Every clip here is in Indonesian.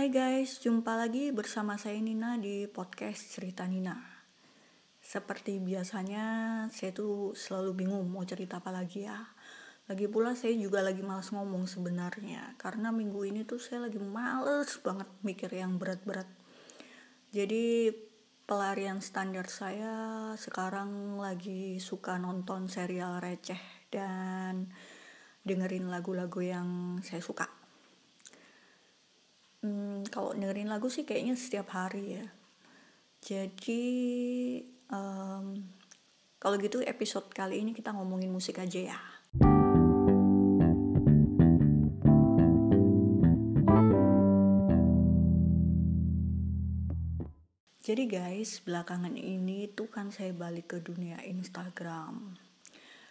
Hai guys, jumpa lagi bersama saya Nina di podcast Cerita Nina. Seperti biasanya, saya tuh selalu bingung mau cerita apa lagi ya. Lagi pula saya juga lagi malas ngomong sebenarnya, karena minggu ini tuh saya lagi males banget mikir yang berat-berat. Jadi pelarian standar saya sekarang lagi suka nonton serial receh dan dengerin lagu-lagu yang saya suka hmm, kalau dengerin lagu sih kayaknya setiap hari ya. Jadi um, kalau gitu episode kali ini kita ngomongin musik aja ya. Jadi guys, belakangan ini tuh kan saya balik ke dunia Instagram.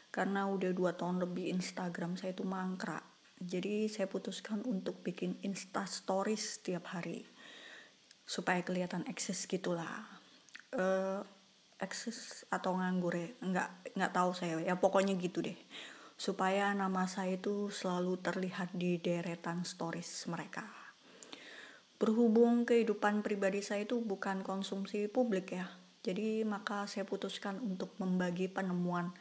Karena udah dua tahun lebih Instagram saya tuh mangkrak jadi saya putuskan untuk bikin insta stories setiap hari supaya kelihatan eksis gitulah. Uh, eksis atau nganggur ya nggak nggak tahu saya ya pokoknya gitu deh. Supaya nama saya itu selalu terlihat di deretan stories mereka. Berhubung kehidupan pribadi saya itu bukan konsumsi publik ya jadi maka saya putuskan untuk membagi penemuan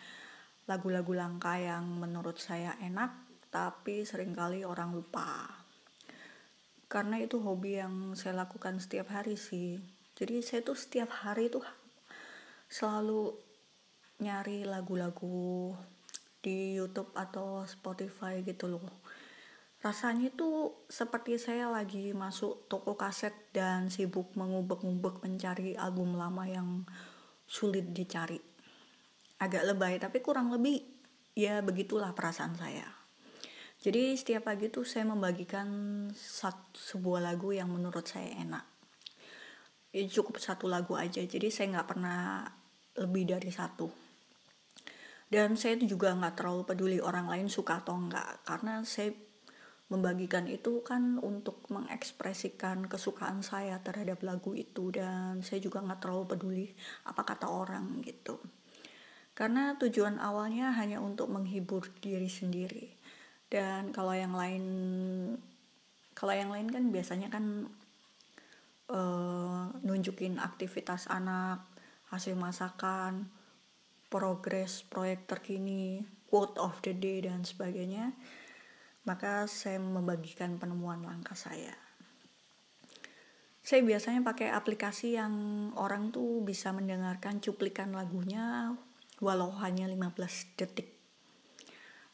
lagu-lagu langka yang menurut saya enak tapi sering kali orang lupa. Karena itu hobi yang saya lakukan setiap hari sih. Jadi saya tuh setiap hari tuh selalu nyari lagu-lagu di YouTube atau Spotify gitu loh. Rasanya tuh seperti saya lagi masuk toko kaset dan sibuk mengubek-ubek mencari album lama yang sulit dicari. Agak lebay tapi kurang lebih ya begitulah perasaan saya jadi setiap pagi tuh saya membagikan satu, sebuah lagu yang menurut saya enak. Ya, cukup satu lagu aja jadi saya nggak pernah lebih dari satu. Dan saya juga nggak terlalu peduli orang lain suka atau enggak karena saya membagikan itu kan untuk mengekspresikan kesukaan saya terhadap lagu itu dan saya juga nggak terlalu peduli apa kata orang gitu. Karena tujuan awalnya hanya untuk menghibur diri sendiri dan kalau yang lain kalau yang lain kan biasanya kan uh, nunjukin aktivitas anak hasil masakan progres proyek terkini quote of the day dan sebagainya. Maka saya membagikan penemuan langkah saya. Saya biasanya pakai aplikasi yang orang tuh bisa mendengarkan cuplikan lagunya walau hanya 15 detik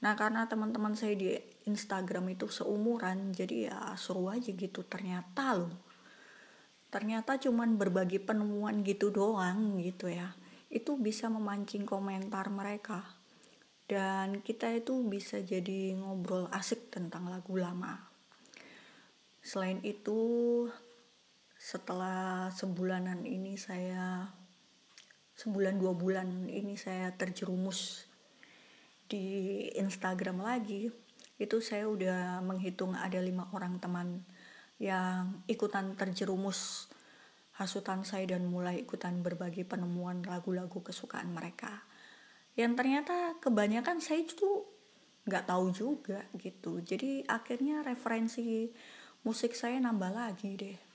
Nah karena teman-teman saya di Instagram itu seumuran jadi ya seru aja gitu ternyata loh. Ternyata cuman berbagi penemuan gitu doang gitu ya. Itu bisa memancing komentar mereka. Dan kita itu bisa jadi ngobrol asik tentang lagu lama. Selain itu setelah sebulanan ini saya sebulan dua bulan ini saya terjerumus di Instagram lagi itu saya udah menghitung ada lima orang teman yang ikutan terjerumus hasutan saya dan mulai ikutan berbagi penemuan lagu-lagu kesukaan mereka. Yang ternyata kebanyakan saya itu nggak tahu juga gitu. Jadi akhirnya referensi musik saya nambah lagi deh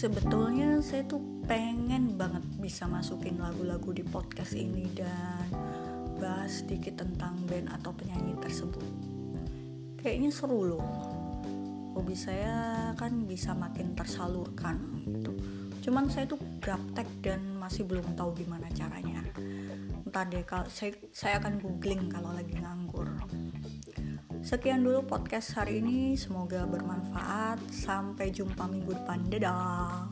sebetulnya saya tuh pengen banget bisa masukin lagu-lagu di podcast ini dan bahas sedikit tentang band atau penyanyi tersebut. Kayaknya seru loh. Hobi saya kan bisa makin tersalurkan gitu. Cuman saya tuh gaptek dan masih belum tahu gimana caranya. Ntar deh kalau saya, saya akan googling kalau lagi nganggur Sekian dulu podcast hari ini, semoga bermanfaat. Sampai jumpa minggu depan. Dadah.